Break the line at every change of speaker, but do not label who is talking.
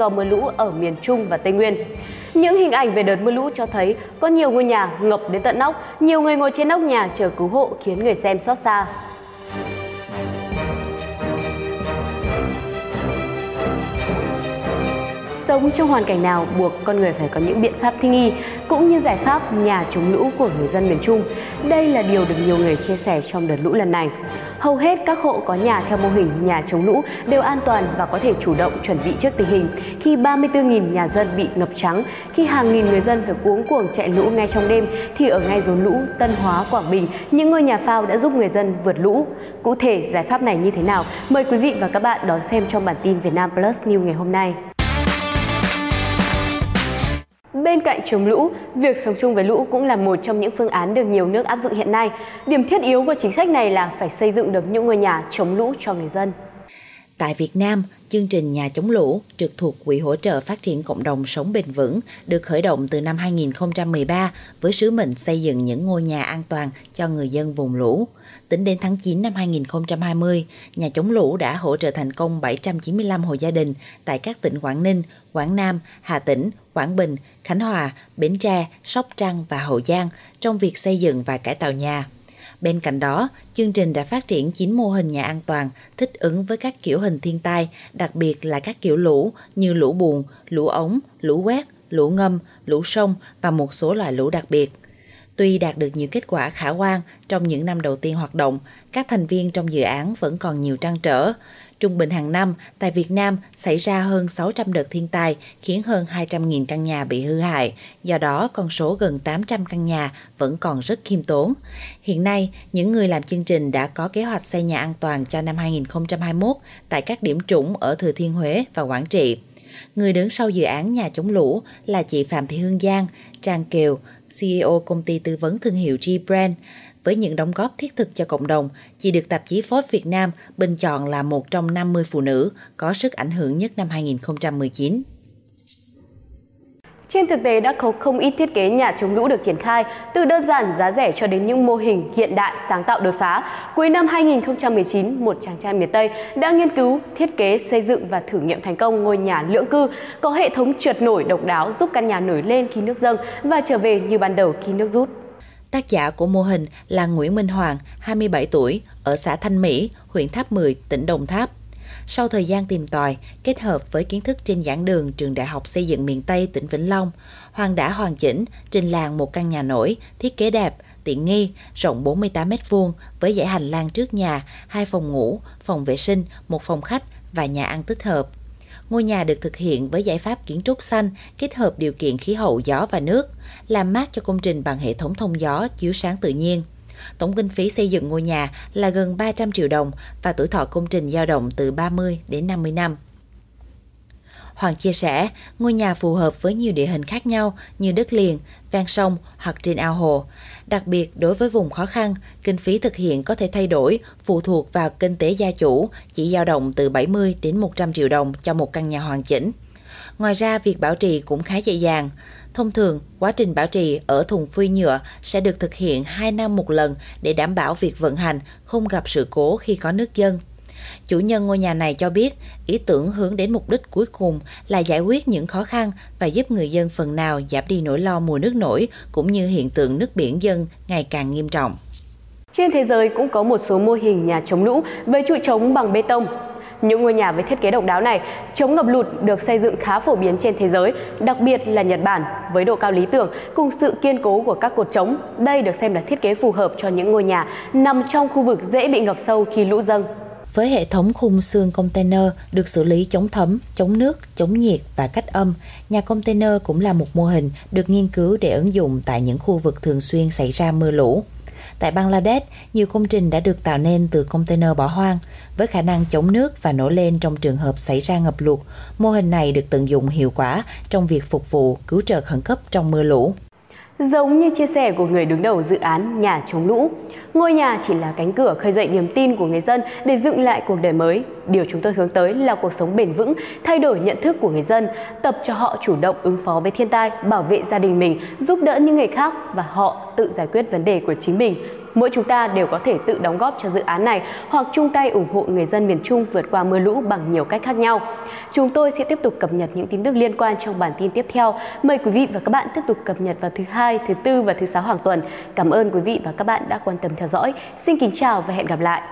do mưa lũ ở miền Trung và Tây Nguyên. Những hình ảnh về đợt mưa lũ cho thấy có nhiều ngôi nhà ngập đến tận nóc, nhiều người ngồi trên nóc nhà chờ cứu hộ khiến người xem xót xa. Sống trong hoàn cảnh nào buộc con người phải có những biện pháp thích nghi cũng như giải pháp nhà chống lũ của người dân miền Trung. Đây là điều được nhiều người chia sẻ trong đợt lũ lần này. Hầu hết các hộ có nhà theo mô hình nhà chống lũ đều an toàn và có thể chủ động chuẩn bị trước tình hình. Khi 34.000 nhà dân bị ngập trắng, khi hàng nghìn người dân phải cuống cuồng chạy lũ ngay trong đêm, thì ở ngay rốn lũ Tân Hóa, Quảng Bình, những ngôi nhà phao đã giúp người dân vượt lũ. Cụ thể, giải pháp này như thế nào? Mời quý vị và các bạn đón xem trong bản tin Việt Nam Plus News ngày hôm nay. Bên cạnh chống lũ, việc sống chung với lũ cũng là một trong những phương án được nhiều nước áp dụng hiện nay. Điểm thiết yếu của chính sách này là phải xây dựng được những ngôi nhà chống lũ cho người dân.
Tại Việt Nam, chương trình Nhà chống lũ trực thuộc Quỹ hỗ trợ phát triển cộng đồng sống bền vững được khởi động từ năm 2013 với sứ mệnh xây dựng những ngôi nhà an toàn cho người dân vùng lũ. Tính đến tháng 9 năm 2020, nhà chống lũ đã hỗ trợ thành công 795 hộ gia đình tại các tỉnh Quảng Ninh, Quảng Nam, Hà Tĩnh, Quảng Bình, Khánh Hòa, Bến Tre, Sóc Trăng và Hậu Giang trong việc xây dựng và cải tạo nhà. Bên cạnh đó, chương trình đã phát triển 9 mô hình nhà an toàn thích ứng với các kiểu hình thiên tai, đặc biệt là các kiểu lũ như lũ buồn, lũ ống, lũ quét, lũ ngâm, lũ sông và một số loại lũ đặc biệt. Tuy đạt được nhiều kết quả khả quan trong những năm đầu tiên hoạt động, các thành viên trong dự án vẫn còn nhiều trăn trở. Trung bình hàng năm, tại Việt Nam xảy ra hơn 600 đợt thiên tai khiến hơn 200.000 căn nhà bị hư hại, do đó con số gần 800 căn nhà vẫn còn rất khiêm tốn. Hiện nay, những người làm chương trình đã có kế hoạch xây nhà an toàn cho năm 2021 tại các điểm trũng ở Thừa Thiên Huế và Quảng Trị. Người đứng sau dự án nhà chống lũ là chị Phạm Thị Hương Giang, Trang Kiều, CEO công ty tư vấn thương hiệu G-Brand. Với những đóng góp thiết thực cho cộng đồng, chị được tạp chí Forbes Việt Nam bình chọn là một trong 50 phụ nữ có sức ảnh hưởng nhất năm 2019.
Trên thực tế đã có không ít thiết kế nhà chống lũ được triển khai, từ đơn giản giá rẻ cho đến những mô hình hiện đại sáng tạo đột phá. Cuối năm 2019, một chàng trai miền Tây đã nghiên cứu, thiết kế, xây dựng và thử nghiệm thành công ngôi nhà lưỡng cư có hệ thống trượt nổi độc đáo giúp căn nhà nổi lên khi nước dâng và trở về như ban đầu khi nước rút.
Tác giả của mô hình là Nguyễn Minh Hoàng, 27 tuổi, ở xã Thanh Mỹ, huyện Tháp 10, tỉnh Đồng Tháp. Sau thời gian tìm tòi, kết hợp với kiến thức trên giảng đường trường Đại học Xây dựng miền Tây tỉnh Vĩnh Long, Hoàng đã hoàn chỉnh trình làng một căn nhà nổi, thiết kế đẹp, tiện nghi, rộng 48 m2 với dãy hành lang trước nhà, hai phòng ngủ, phòng vệ sinh, một phòng khách và nhà ăn tích hợp. Ngôi nhà được thực hiện với giải pháp kiến trúc xanh kết hợp điều kiện khí hậu gió và nước, làm mát cho công trình bằng hệ thống thông gió chiếu sáng tự nhiên. Tổng kinh phí xây dựng ngôi nhà là gần 300 triệu đồng và tuổi thọ công trình dao động từ 30 đến 50 năm. Hoàng chia sẻ, ngôi nhà phù hợp với nhiều địa hình khác nhau như đất liền, ven sông hoặc trên ao hồ. Đặc biệt đối với vùng khó khăn, kinh phí thực hiện có thể thay đổi phụ thuộc vào kinh tế gia chủ, chỉ dao động từ 70 đến 100 triệu đồng cho một căn nhà hoàn chỉnh. Ngoài ra, việc bảo trì cũng khá dễ dàng. Thông thường, quá trình bảo trì ở thùng phi nhựa sẽ được thực hiện 2 năm một lần để đảm bảo việc vận hành không gặp sự cố khi có nước dân. Chủ nhân ngôi nhà này cho biết, ý tưởng hướng đến mục đích cuối cùng là giải quyết những khó khăn và giúp người dân phần nào giảm đi nỗi lo mùa nước nổi cũng như hiện tượng nước biển dân ngày càng nghiêm trọng.
Trên thế giới cũng có một số mô hình nhà chống lũ với trụ chống bằng bê tông. Những ngôi nhà với thiết kế độc đáo này chống ngập lụt được xây dựng khá phổ biến trên thế giới, đặc biệt là Nhật Bản với độ cao lý tưởng cùng sự kiên cố của các cột chống. Đây được xem là thiết kế phù hợp cho những ngôi nhà nằm trong khu vực dễ bị ngập sâu khi lũ dâng.
Với hệ thống khung xương container được xử lý chống thấm, chống nước, chống nhiệt và cách âm, nhà container cũng là một mô hình được nghiên cứu để ứng dụng tại những khu vực thường xuyên xảy ra mưa lũ. Tại Bangladesh, nhiều công trình đã được tạo nên từ container bỏ hoang, với khả năng chống nước và nổi lên trong trường hợp xảy ra ngập lụt. Mô hình này được tận dụng hiệu quả trong việc phục vụ cứu trợ khẩn cấp trong mưa lũ.
Giống như chia sẻ của người đứng đầu dự án nhà chống lũ, ngôi nhà chỉ là cánh cửa khơi dậy niềm tin của người dân để dựng lại cuộc đời mới. điều chúng tôi hướng tới là cuộc sống bền vững, thay đổi nhận thức của người dân, tập cho họ chủ động ứng phó với thiên tai, bảo vệ gia đình mình, giúp đỡ những người khác và họ tự giải quyết vấn đề của chính mình Mỗi chúng ta đều có thể tự đóng góp cho dự án này hoặc chung tay ủng hộ người dân miền Trung vượt qua mưa lũ bằng nhiều cách khác nhau. Chúng tôi sẽ tiếp tục cập nhật những tin tức liên quan trong bản tin tiếp theo. Mời quý vị và các bạn tiếp tục cập nhật vào thứ hai, thứ tư và thứ sáu hàng tuần. Cảm ơn quý vị và các bạn đã quan tâm theo dõi. Xin kính chào và hẹn gặp lại.